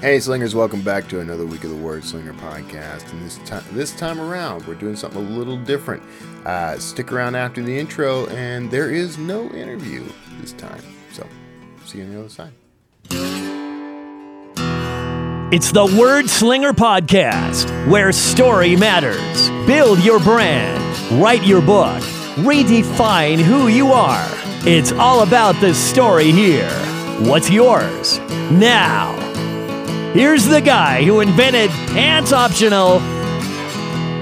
Hey slingers, welcome back to another week of the Word Slinger podcast. And this time, this time around, we're doing something a little different. Uh, stick around after the intro, and there is no interview this time. So, see you on the other side. It's the Word Slinger Podcast, where story matters. Build your brand, write your book, redefine who you are. It's all about the story here. What's yours? Now, here's the guy who invented pants optional,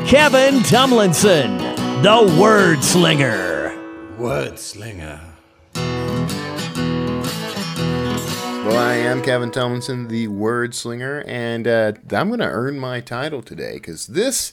Kevin Tumlinson, the Word Slinger. Word slinger. Well, I am Kevin Tumlinson, the Word Slinger, and uh, I'm going to earn my title today because this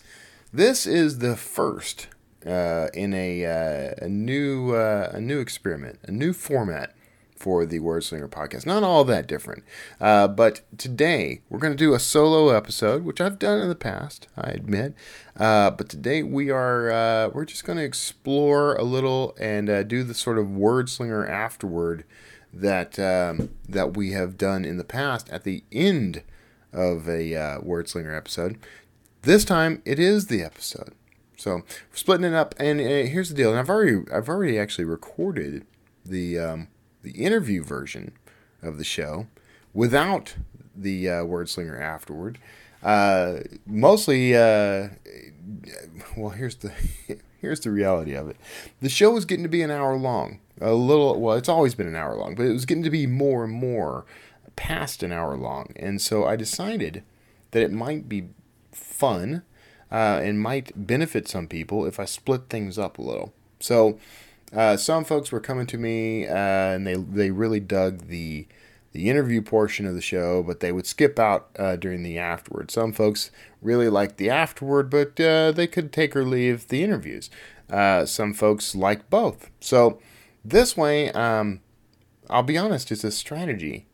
this is the first uh, in a, uh, a new uh, a new experiment, a new format for the Wordslinger podcast. Not all that different, uh, but today we're going to do a solo episode, which I've done in the past, I admit. Uh, but today we are uh, we're just going to explore a little and uh, do the sort of Wordslinger afterward that um, that we have done in the past at the end of a uh, Word episode. This time it is the episode. So splitting it up, and uh, here's the deal. And I've already I've already actually recorded the um, the interview version of the show without the uh, afterward. Uh, mostly, uh, well, here's the here's the reality of it. The show was getting to be an hour long. A little, well, it's always been an hour long, but it was getting to be more and more past an hour long, and so I decided that it might be fun uh, and might benefit some people if I split things up a little. So uh, some folks were coming to me uh, and they they really dug the the interview portion of the show, but they would skip out uh, during the afterward. Some folks really liked the afterward, but uh, they could take or leave the interviews. Uh, some folks like both. So this way, um, I'll be honest, it's a strategy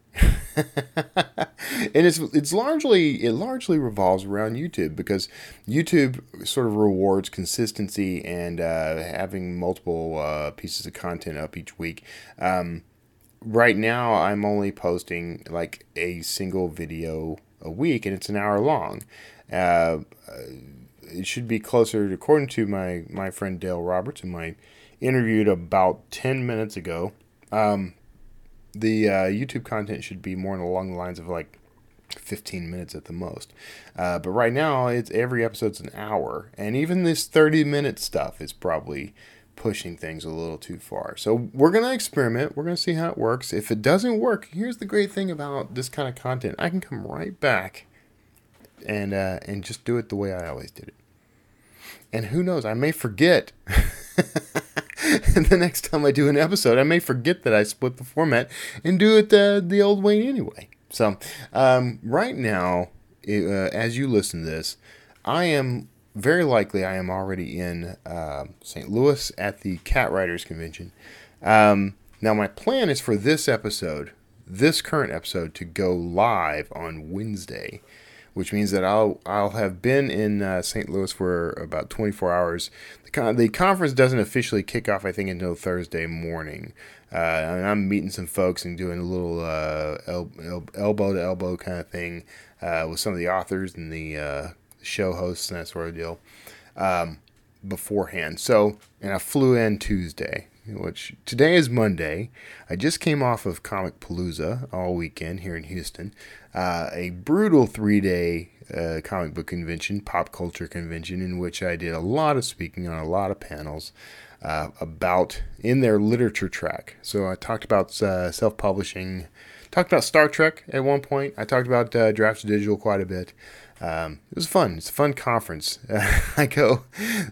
and it's it's largely it largely revolves around YouTube because YouTube sort of rewards consistency and uh, having multiple uh, pieces of content up each week. Um, right now, I'm only posting like a single video a week, and it's an hour long. Uh, it should be closer, according to my my friend Dale Roberts, whom I interviewed about ten minutes ago. Um, the uh, YouTube content should be more along the lines of like 15 minutes at the most. Uh, but right now, it's every episode's an hour, and even this 30 minute stuff is probably pushing things a little too far. So we're gonna experiment. We're gonna see how it works. If it doesn't work, here's the great thing about this kind of content: I can come right back and uh, and just do it the way I always did it. And who knows? I may forget. and the next time I do an episode, I may forget that I split the format and do it the, the old way anyway. So, um, right now, uh, as you listen to this, I am very likely I am already in uh, St. Louis at the Cat Writers Convention. Um, now, my plan is for this episode, this current episode, to go live on Wednesday which means that I'll I'll have been in uh, St. Louis for about 24 hours. The, con- the conference doesn't officially kick off, I think, until Thursday morning. Uh, I'm meeting some folks and doing a little uh, el- el- elbow to elbow kind of thing uh, with some of the authors and the uh, show hosts and that sort of deal um, beforehand. So, and I flew in Tuesday which today is Monday. I just came off of Comicpalooza all weekend here in Houston. Uh, a brutal three day uh, comic book convention, pop culture convention, in which I did a lot of speaking on a lot of panels uh, about in their literature track. So I talked about uh, self publishing, talked about Star Trek at one point. I talked about uh, Draft2Digital quite a bit. Um, it was fun. It's a fun conference. Uh, I go.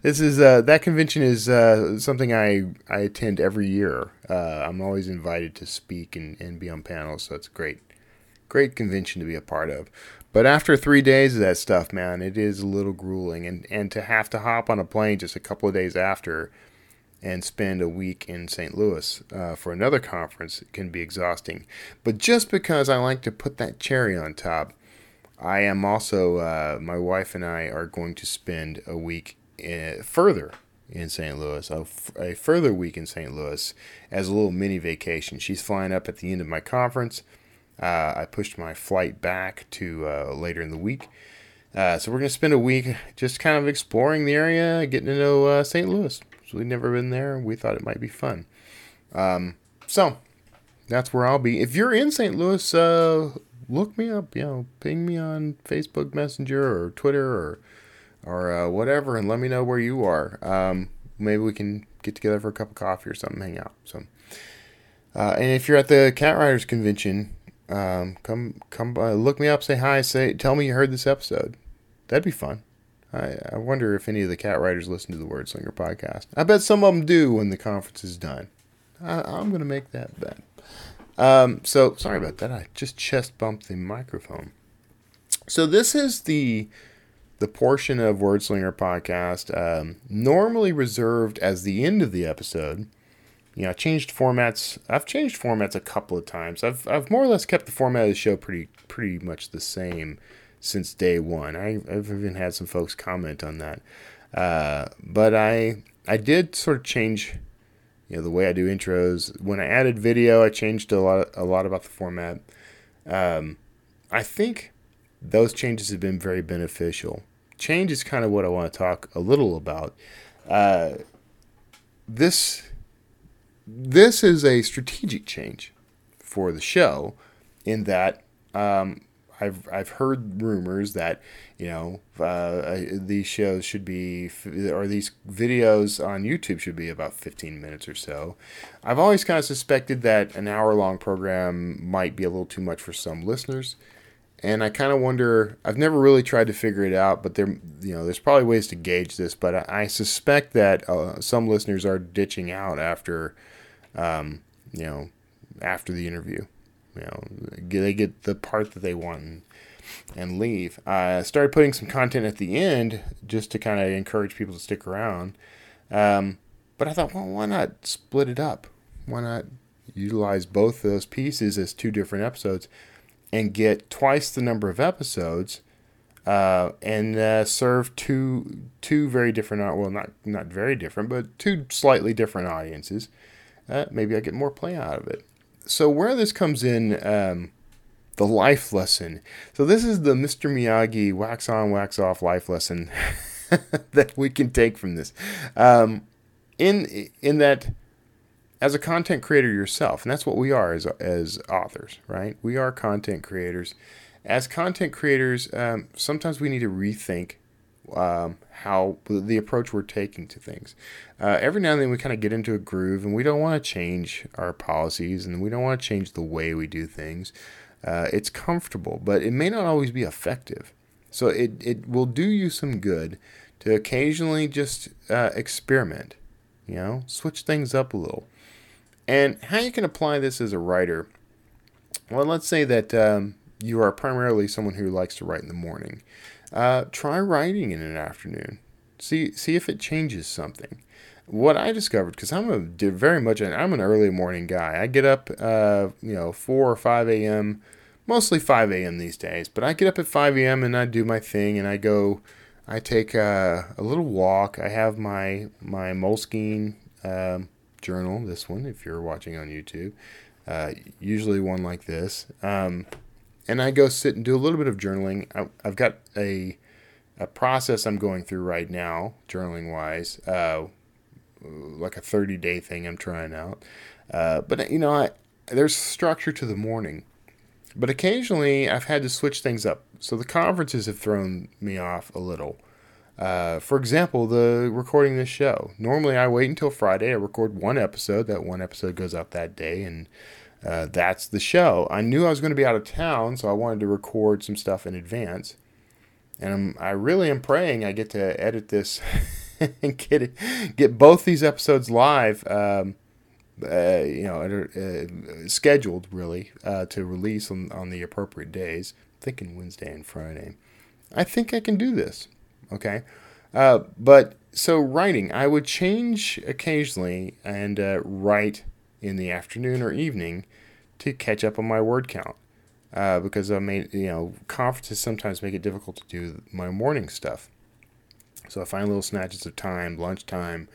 This is uh, that convention is uh, something I I attend every year. Uh, I'm always invited to speak and, and be on panels, so it's a great great convention to be a part of. But after three days of that stuff, man, it is a little grueling, and and to have to hop on a plane just a couple of days after and spend a week in St. Louis uh, for another conference can be exhausting. But just because I like to put that cherry on top I am also, uh, my wife and I are going to spend a week in, further in St. Louis, a, a further week in St. Louis as a little mini vacation. She's flying up at the end of my conference. Uh, I pushed my flight back to uh, later in the week. Uh, so we're going to spend a week just kind of exploring the area, getting to know uh, St. Louis. So we've never been there. We thought it might be fun. Um, so that's where I'll be. If you're in St. Louis, uh, look me up. You know, ping me on Facebook Messenger or Twitter or or uh, whatever, and let me know where you are. Um, maybe we can get together for a cup of coffee or something, hang out. So, uh, and if you're at the Cat Writers convention, um, come come look me up, say hi, say tell me you heard this episode. That'd be fun. I, I wonder if any of the cat writers listen to the Word Slinger podcast. I bet some of them do when the conference is done. I, am going to make that bet. Um, so sorry about that. I just chest bumped the microphone. So this is the the portion of Word Slinger podcast um, normally reserved as the end of the episode. You know, I changed formats. I've changed formats a couple of times. I've I've more or less kept the format of the show pretty pretty much the same since day one. I, have even had some folks comment on that. Uh, but I I did sort of change, you know, the way I do intros. When I added video, I changed a lot a lot about the format. Um, I think those changes have been very beneficial. Change is kind of what I want to talk a little about. Uh, this this is a strategic change for the show in that um, I've I've heard rumors that you know uh, these shows should be or these videos on YouTube should be about 15 minutes or so. I've always kind of suspected that an hour long program might be a little too much for some listeners, and I kind of wonder. I've never really tried to figure it out, but there you know there's probably ways to gauge this, but I, I suspect that uh, some listeners are ditching out after um, you know after the interview. You know, they get the part that they want and, and leave. I started putting some content at the end just to kind of encourage people to stick around. Um, but I thought, well, why not split it up? Why not utilize both those pieces as two different episodes and get twice the number of episodes uh, and uh, serve two two very different well not not very different but two slightly different audiences. Uh, maybe I get more play out of it so where this comes in, um, the life lesson. So this is the Mr. Miyagi wax on, wax off life lesson that we can take from this. Um, in in that, as a content creator yourself, and that's what we are as as authors, right? We are content creators. As content creators, um, sometimes we need to rethink um, how the approach we're taking to things. Uh, every now and then we kind of get into a groove and we don't want to change our policies and we don't want to change the way we do things. Uh, it's comfortable, but it may not always be effective. So it, it will do you some good to occasionally just uh, experiment, you know, switch things up a little. And how you can apply this as a writer. Well, let's say that um, you are primarily someone who likes to write in the morning. Uh, try writing in an afternoon. See see if it changes something. What I discovered, because I'm a very much an, I'm an early morning guy. I get up, uh, you know, four or five a.m. Mostly 5 a.m. these days, but I get up at 5 a.m. and I do my thing, and I go, I take a little walk. I have my my Moleskine um, journal. This one, if you're watching on YouTube, uh, usually one like this. Um, and I go sit and do a little bit of journaling. I, have got a a process I'm going through right now, journaling wise, uh, like a 30 day thing I'm trying out. Uh, but you know, I, there's structure to the morning. But occasionally I've had to switch things up. So the conferences have thrown me off a little. Uh, for example, the recording this show. Normally I wait until Friday. I record one episode. That one episode goes out that day, and uh, that's the show. I knew I was going to be out of town, so I wanted to record some stuff in advance. And I'm, I really am praying I get to edit this and get it, get both these episodes live. Um, uh, you know, uh, scheduled really uh, to release on, on the appropriate days. I'm thinking Wednesday and Friday. I think I can do this. Okay. Uh, but so writing, I would change occasionally and uh, write in the afternoon or evening to catch up on my word count. Uh, because I mean, you know, conferences sometimes make it difficult to do my morning stuff. So I find little snatches of time, lunchtime,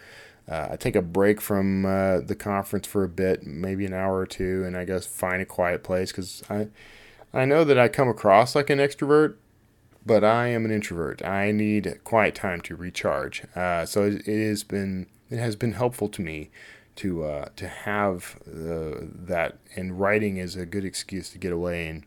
Uh, I take a break from uh, the conference for a bit, maybe an hour or two, and I go find a quiet place because I, I know that I come across like an extrovert, but I am an introvert. I need quiet time to recharge. Uh, so it, it, has been it has been helpful to me to uh, to have that, and writing is a good excuse to get away and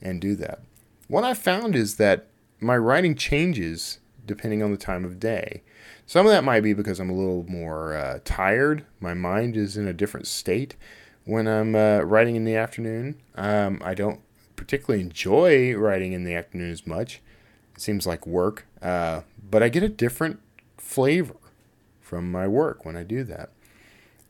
and do that. What I found is that my writing changes depending on the time of day. Some of that might be because I'm a little more uh, tired. My mind is in a different state when I'm uh, writing in the afternoon. Um, I don't particularly enjoy writing in the afternoon as much. It seems like work, uh, but I get a different flavor from my work when I do that.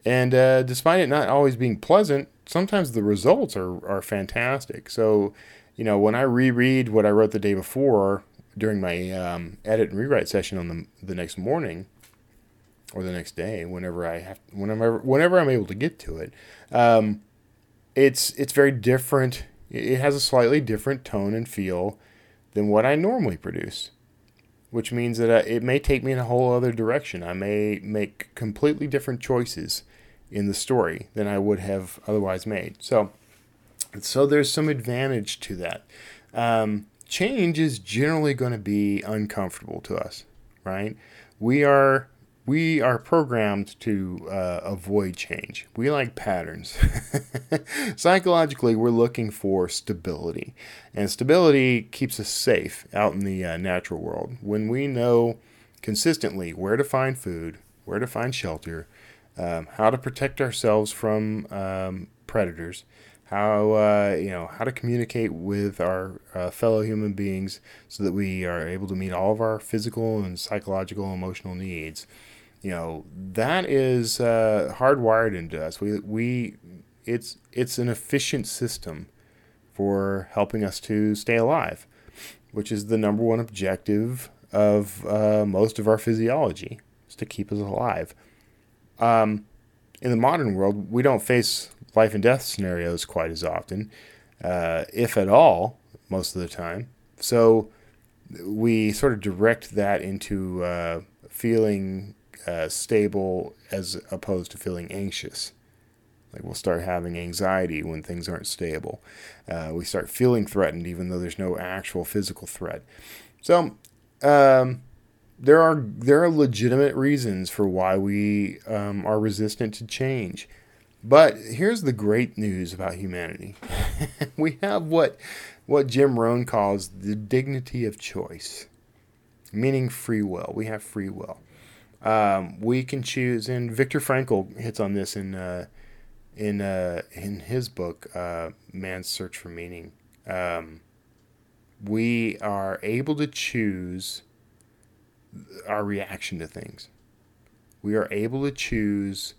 And uh, despite it not always being pleasant, sometimes the results are, are fantastic. So, you know, when I reread what I wrote the day before, during my um, edit and rewrite session on the, the next morning or the next day, whenever I have, whenever, whenever I'm able to get to it, um, it's, it's very different. It has a slightly different tone and feel than what I normally produce, which means that uh, it may take me in a whole other direction. I may make completely different choices in the story than I would have otherwise made. So, so there's some advantage to that. Um, change is generally going to be uncomfortable to us, right? We are we are programmed to uh, avoid change. We like patterns. Psychologically, we're looking for stability, and stability keeps us safe out in the uh, natural world. When we know consistently where to find food, where to find shelter, um, how to protect ourselves from um, predators, how uh, you know how to communicate with our uh, fellow human beings so that we are able to meet all of our physical and psychological and emotional needs you know that is uh, hardwired into us we we it's it's an efficient system for helping us to stay alive which is the number one objective of uh, most of our physiology is to keep us alive um, in the modern world we don't face life and death scenarios quite as often, uh, if at all, most of the time. So we sort of direct that into uh, feeling uh, stable as opposed to feeling anxious. Like we'll start having anxiety when things aren't stable. Uh, we start feeling threatened even though there's no actual physical threat. So um, there are there are legitimate reasons for why we um, are resistant to change. But here's the great news about humanity. we have what what Jim Rohn calls the dignity of choice, meaning free will. We have free will. Um, we can choose, and Viktor Frankl hits on this in uh, in uh, in his book, uh, Man's Search for Meaning. Um, we are able to choose our reaction to things. We are able to choose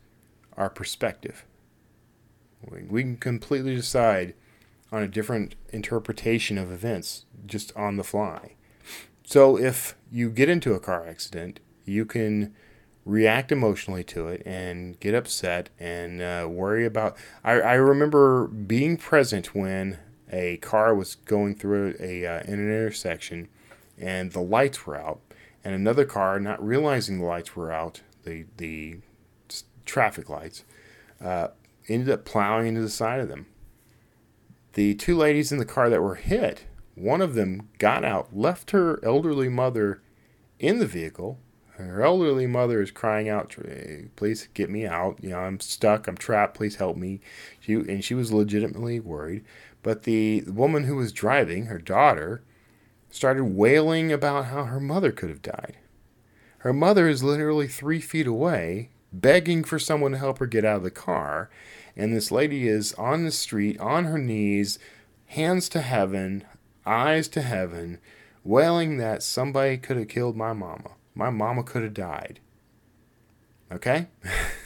our perspective. We can completely decide on a different interpretation of events just on the fly. So if you get into a car accident, you can react emotionally to it and get upset and uh, worry about. I, I remember being present when a car was going through a uh, in an intersection and the lights were out, and another car, not realizing the lights were out, the the traffic lights, uh, ended up plowing into the side of them. The two ladies in the car that were hit, one of them got out, left her elderly mother in the vehicle. Her elderly mother is crying out, "Please get me out! You know, I'm stuck. I'm trapped. Please help me." She and she was legitimately worried. But the woman who was driving, her daughter, started wailing about how her mother could have died. Her mother is literally three feet away, begging for someone to help her get out of the car, and this lady is on the street, on her knees, hands to heaven, eyes to heaven, wailing that somebody could have killed my mama. My mama could have died. Okay?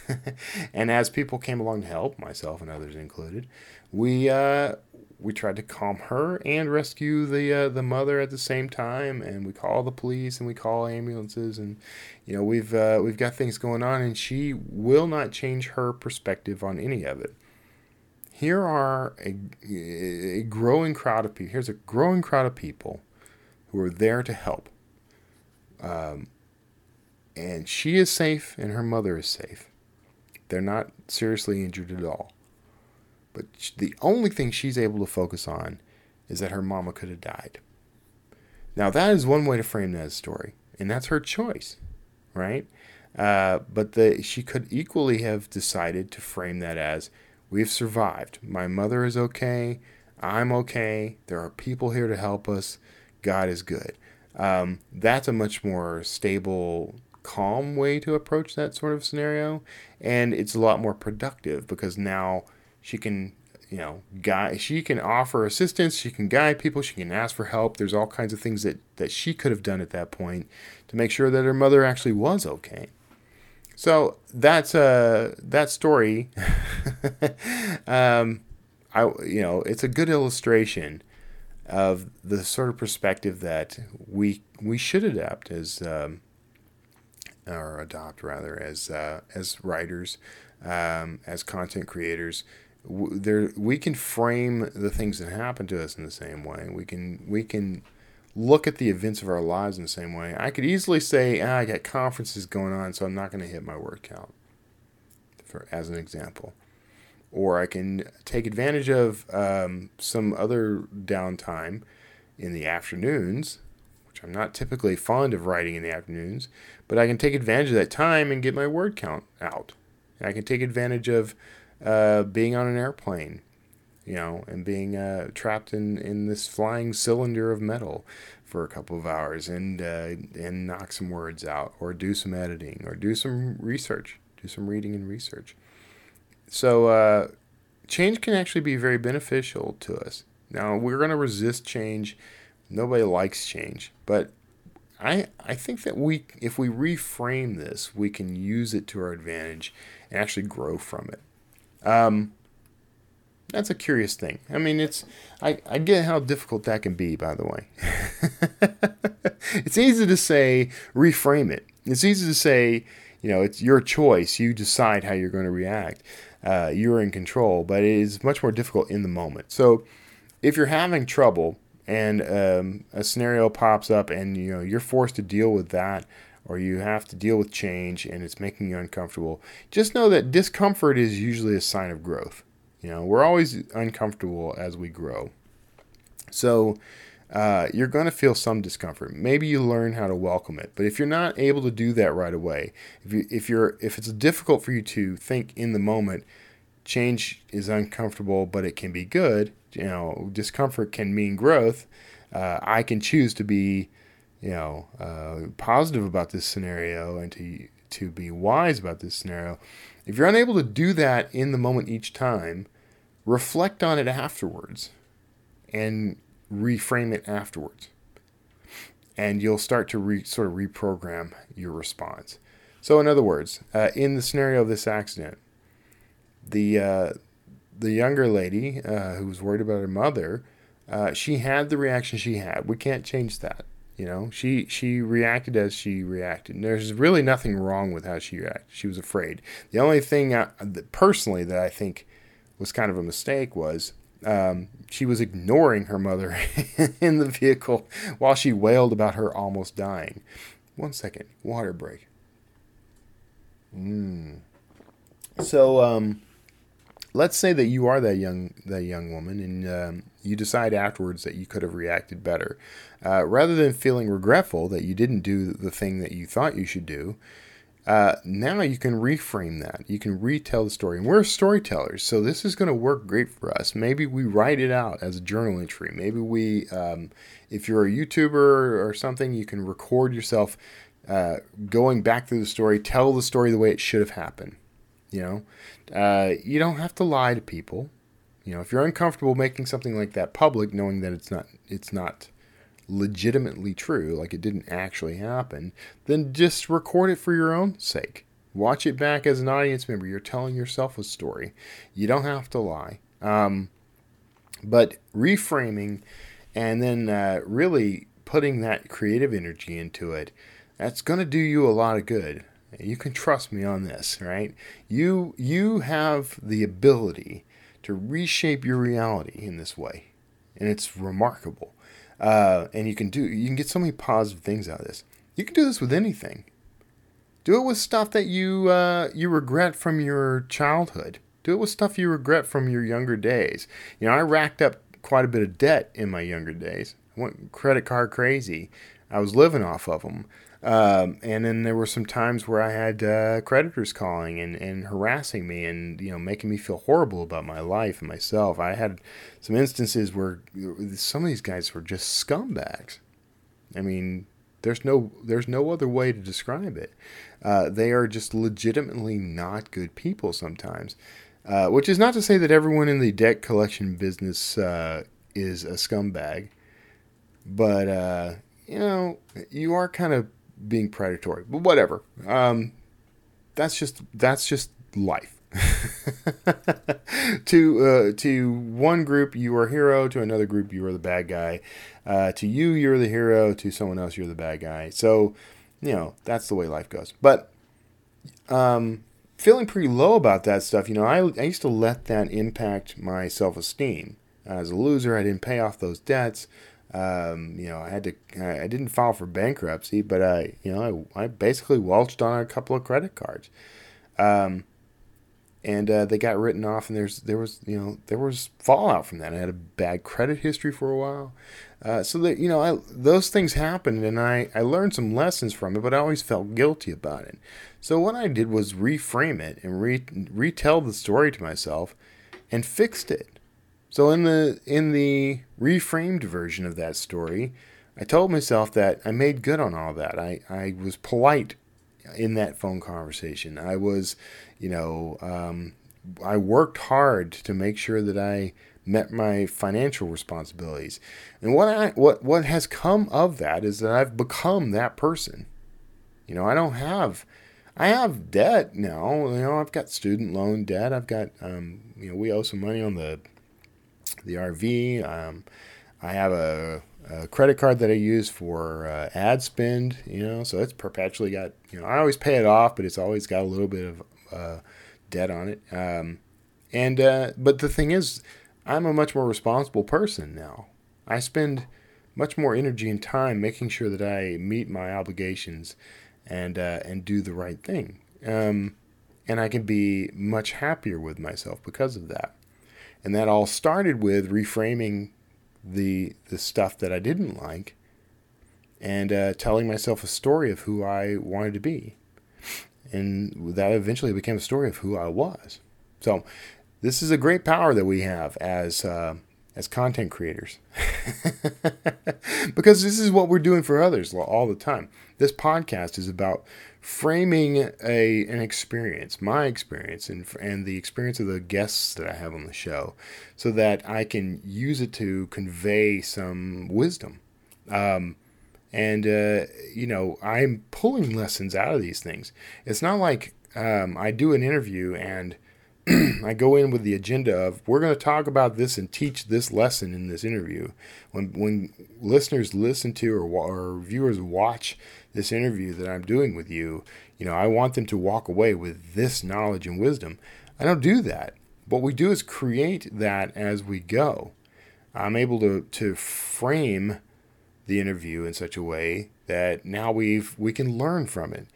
and as people came along to help, myself and others included, we uh, we tried to calm her and rescue the uh, the mother at the same time, and we call the police and we call ambulances, and you know we've uh, we've got things going on, and she will not change her perspective on any of it. Here are a, a growing crowd of people. Here's a growing crowd of people who are there to help. Um, and she is safe and her mother is safe. They're not seriously injured at all. But the only thing she's able to focus on is that her mama could have died. Now, that is one way to frame that story, and that's her choice, right? Uh, but the, she could equally have decided to frame that as we've survived. My mother is okay. I'm okay. There are people here to help us. God is good. Um, that's a much more stable, calm way to approach that sort of scenario. And it's a lot more productive because now she can you know, guide. She can offer assistance. She can guide people. She can ask for help. There's all kinds of things that that she could have done at that point to make sure that her mother actually was okay. So that's uh that story. um, I you know it's a good illustration of the sort of perspective that we we should adapt as um, or adopt rather as uh, as writers, um, as content creators there we can frame the things that happen to us in the same way. We can we can look at the events of our lives in the same way. I could easily say, ah, I got conferences going on, so I'm not going to hit my word count, for as an example. Or I can take advantage of um, some other downtime in the afternoons, I'm not typically fond of writing in the afternoons, but I can take advantage of that time and get my word count out. I can take advantage of uh, being on an airplane, you know, and being uh, trapped in, in this flying cylinder of metal for a couple of hours and uh, and knock some words out or do some editing or do some research, do some reading and research. So uh, change can actually be very beneficial to us. Now we're going to resist change. Nobody likes change, but I I think that we if we reframe this, we can use it to our advantage and actually grow from it. Um, that's a curious thing. I mean, it's I, I get how difficult that can be. By the way, it's easy to say reframe it. It's easy to say you know it's your choice. You decide how you're going to react. Uh, you're in control, but it is much more difficult in the moment. So if you're having trouble and um, a scenario pops up and you know you're forced to deal with that or you have to deal with change and it's making you uncomfortable, just know that discomfort is usually a sign of growth. You know, we're always uncomfortable as we grow. So, uh, you're going to feel some discomfort. Maybe you learn how to welcome it, but if you're not able to do that right away, if you if you're if it's difficult for you to think in the moment, change is uncomfortable, but it can be good. You know, discomfort can mean growth. Uh, I can choose to be you know, uh, positive about this scenario and to to be wise about this scenario. If you're unable to do that in the moment each time, reflect on it afterwards and reframe it afterwards. And you'll start to re, sort of reprogram your response. So, in other words, uh, in the scenario of this accident, the uh, the younger lady uh, who was worried about her mother, uh, she had the reaction she had. We can't change that. You know, she she reacted as she reacted. And there's really nothing wrong with how she reacted. She was afraid. The only thing I, personally that I think was kind of a mistake was um, she was ignoring her mother in the vehicle while she wailed about her almost dying. One second, water break. Mm. So, um, let's say that you are that young that young woman and um, you decide afterwards that you could have reacted better. Uh, rather than feeling regretful that you didn't do the thing that you thought you should do uh, now you can reframe that. You can retell the story. And we're storytellers so this is going to work great for us. Maybe we write it out as a journal entry. Maybe we um, if you're a youtuber or something you can record yourself uh, going back through the story tell the story the way it should have happened you know, uh, you don't have to lie to people. You know, if you're uncomfortable making something like that public, knowing that it's not it's not legitimately true, like it didn't actually happen, then just record it for your own sake. Watch it back as an audience member. You're telling yourself a story. You don't have to lie. Um, but reframing and then uh, really putting that creative energy into it, that's going to do you a lot of good. You can trust me on this, right? You you have the ability to reshape your reality in this way, and it's remarkable. Uh, and you can do you can get so many positive things out of this. You can do this with anything. Do it with stuff that you uh, you regret from your childhood. Do it with stuff you regret from your younger days. You know, I racked up quite a bit of debt in my younger days. I went credit card crazy. I was living off of them. Um, and then there were some times where I had uh, creditors calling and, and harassing me and you know making me feel horrible about my life and myself. I had some instances where some of these guys were just scumbags. I mean, there's no there's no other way to describe it. Uh, they are just legitimately not good people sometimes. Uh, which is not to say that everyone in the debt collection business uh, is a scumbag, but uh, you know you are kind of being predatory. But whatever. Um, that's just that's just life. to uh, to one group you are a hero, to another group you are the bad guy. Uh, to you you're the hero, to someone else you're the bad guy. So you know that's the way life goes. But um, feeling pretty low about that stuff, you know, I, I used to let that impact my self esteem. As a loser, I didn't pay off those debts. Um, you know, I had to, I didn't file for bankruptcy, but I, you know, I, I basically welched on a couple of credit cards. Um, and uh, they got written off, and there's there was you know there was fallout from that. I had a bad credit history for a while, uh, so that you know I, those things happened, and I I learned some lessons from it, but I always felt guilty about it. So what I did was reframe it and re, retell the story to myself, and fixed it. So in the in the reframed version of that story, I told myself that I made good on all that. I, I was polite in that phone conversation. I was, you know, um, I worked hard to make sure that I met my financial responsibilities. And what I what what has come of that is that I've become that person. You know, I don't have I have debt now. You know, I've got student loan debt. I've got um, you know, we owe some money on the the RV. Um, I have a, a, credit card that I use for uh, ad spend, you know, so it's perpetually got, you know, I always pay it off, but it's always got a little bit of uh, debt on it. Um, and, uh, but the thing is, I'm a much more responsible person now. I spend much more energy and time making sure that I meet my obligations and, uh, and do the right thing. Um, and I can be much happier with myself because of that. And that all started with reframing the the stuff that I didn't like and uh, telling myself a story of who I wanted to be. And that eventually became a story of who I was. So this is a great power that we have as uh, as content creators. because this is what we're doing for others all the time. This podcast is about framing a an experience, my experience, and and the experience of the guests that I have on the show, so that I can use it to convey some wisdom. Um, and uh, you know, I'm pulling lessons out of these things. It's not like um, I do an interview and I go in with the agenda of we're going to talk about this and teach this lesson in this interview. When when listeners listen to or, or viewers watch this interview that I'm doing with you, you know, I want them to walk away with this knowledge and wisdom. I don't do that. What we do is create that as we go. I'm able to, to frame the interview in such a way that now we've we can learn from it.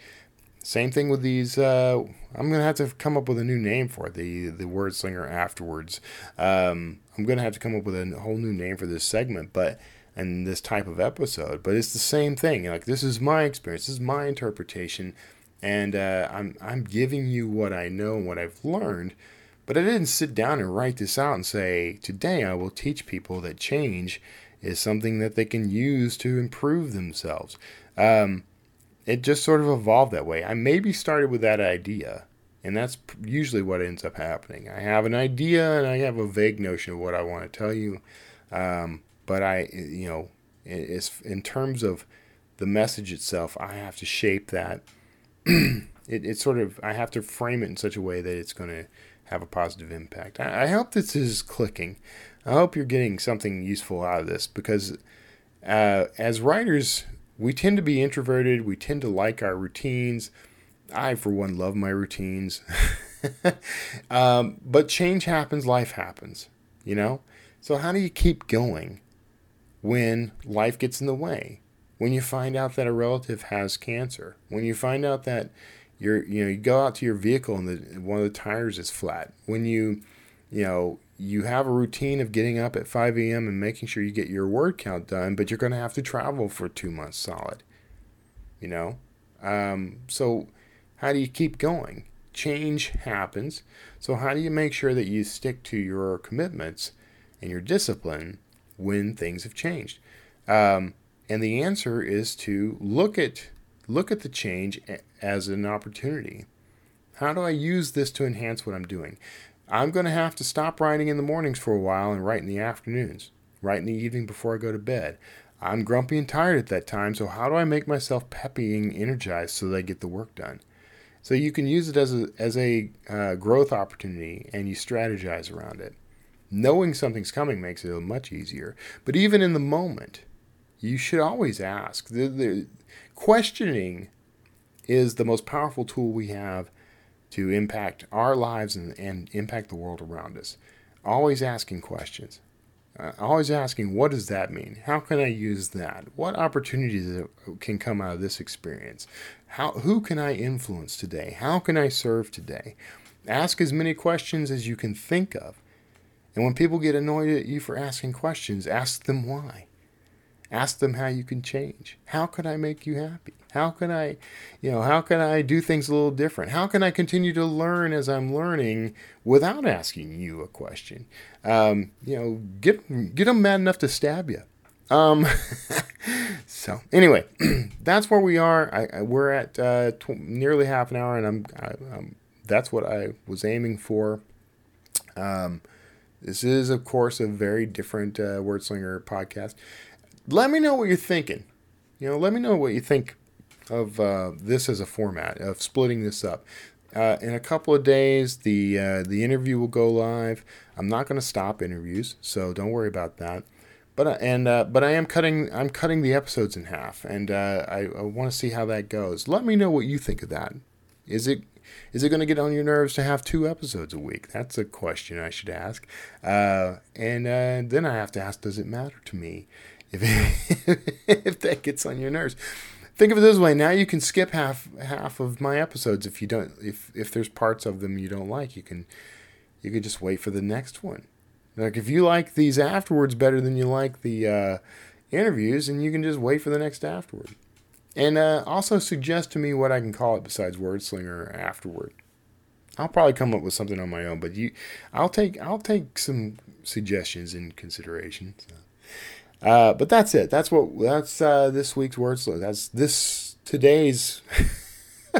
Same thing with these. Uh, I'm gonna have to come up with a new name for it. The the word slinger afterwards. Um, I'm gonna have to come up with a whole new name for this segment, but and this type of episode. But it's the same thing. Like this is my experience, this is my interpretation, and uh, I'm I'm giving you what I know and what I've learned. But I didn't sit down and write this out and say today I will teach people that change is something that they can use to improve themselves. Um, it just sort of evolved that way. I maybe started with that idea, and that's usually what ends up happening. I have an idea and I have a vague notion of what I want to tell you. Um, but I, you know, it's in terms of the message itself, I have to shape that. it, it's sort of I have to frame it in such a way that it's going to have a positive impact. I, I hope this is clicking. I hope you're getting something useful out of this because uh, as writers, we tend to be introverted. We tend to like our routines. I, for one, love my routines. um, but change happens, life happens, you know? So, how do you keep going? When life gets in the way, when you find out that a relative has cancer, when you find out that you're you know you go out to your vehicle and the one of the tires is flat. When you you know you have a routine of getting up at 5 a.m. and making sure you get your word count done, but you're going to have to travel for two months solid. You know, um, so how do you keep going? Change happens. So how do you make sure that you stick to your commitments and your discipline when things have changed? Um, and the answer is to look at look at the change as an opportunity. How do I use this to enhance what I'm doing? I'm going to have to stop writing in the mornings for a while and write in the afternoons, write in the evening before I go to bed. I'm grumpy and tired at that time, so how do I make myself peppy and energized so that I get the work done? So you can use it as a, as a uh, growth opportunity and you strategize around it. Knowing something's coming makes it much easier. But even in the moment, you should always ask. The, the questioning is the most powerful tool we have to impact our lives and, and impact the world around us. Always asking questions. Uh, always asking, what does that mean? How can I use that? What opportunities can come out of this experience? How, who can I influence today? How can I serve today? Ask as many questions as you can think of. And when people get annoyed at you for asking questions, ask them why. Ask them how you can change. How can I make you happy? How can I, you know, how can I do things a little different? How can I continue to learn as I'm learning without asking you a question? Um, you know, get get them mad enough to stab you. Um, so anyway, that's where we are. I, I we're at uh, tw- nearly half an hour, and I'm, I, I'm that's what I was aiming for. Um, this is, of course, a very different uh, Wordslinger podcast let me know what you're thinking. You know, let me know what you think of uh, this as a format of splitting this up. Uh, in a couple of days, the uh, the interview will go live. I'm not going to stop interviews, so don't worry about that. But uh, and uh, but I am cutting I'm cutting the episodes in half, and uh, I, I want to see how that goes. Let me know what you think of that. Is it is it going to get on your nerves to have two episodes a week? That's a question I should ask. and then I have to ask, does it matter to me? if if that gets on your nerves. Think of it this way: now you can skip half half of my episodes if you don't if if there's parts of them you don't like. You can you can just wait for the next one. Like if you like these afterwards better than you like the uh, interviews, and you can just wait for the next afterward. And uh, also suggest to me what I can call it besides Wordslinger afterward. I'll probably come up with something on my own, but you, I'll take I'll take some suggestions in consideration. So. Uh, but that's it. That's what that's uh, this week's Wordslinger. That's this today's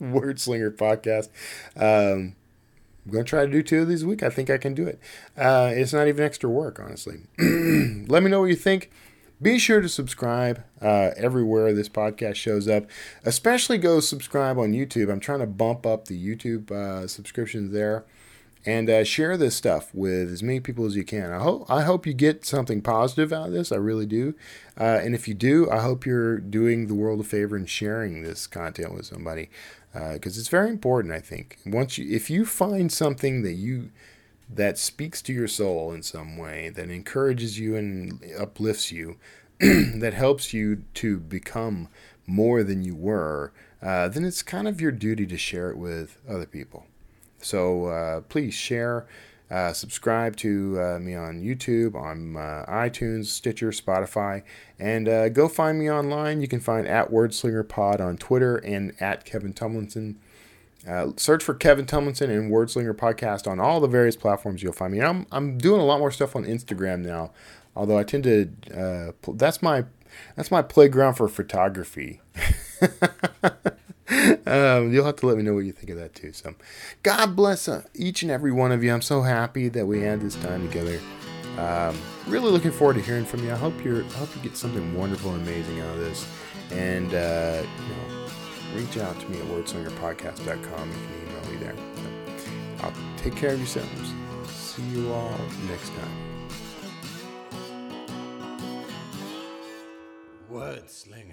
Wordslinger podcast. Um, I'm gonna try to do two of these a week. I think I can do it. Uh, it's not even extra work, honestly. Let me know what you think. Be sure to subscribe uh, everywhere this podcast shows up. Especially go subscribe on YouTube. I'm trying to bump up the YouTube uh, subscriptions there and uh, share this stuff with as many people as you can. I hope I hope you get something positive out of this. I really do. Uh, and if you do, I hope you're doing the world a favor and sharing this content with somebody because uh, it's very important. I think once you if you find something that you that speaks to your soul in some way that encourages you and uplifts you that helps you to become more than you were uh, then it's kind of your duty to share it with other people so uh, please share, uh, subscribe to uh, me on YouTube, on uh, iTunes, Stitcher, Spotify, and uh, go find me online. You can find at WordslingerPod on Twitter and at Kevin Tumlinson. Uh, search for Kevin Tumlinson and Wordslinger Podcast on all the various platforms you'll find me. I'm, I'm doing a lot more stuff on Instagram now, although I tend to that's my that's my playground for photography. um, you'll have to let me know what you think of that too. So, God bless uh, each and every one of you. I'm so happy that we had this time together. Um, really looking forward to hearing from you. I hope you're, I hope you get something wonderful and amazing out of this. And uh, you know, reach out to me at wordslingerpodcast.com. You can email me there. I'll take care of yourselves. See you all next time. Wordslinger.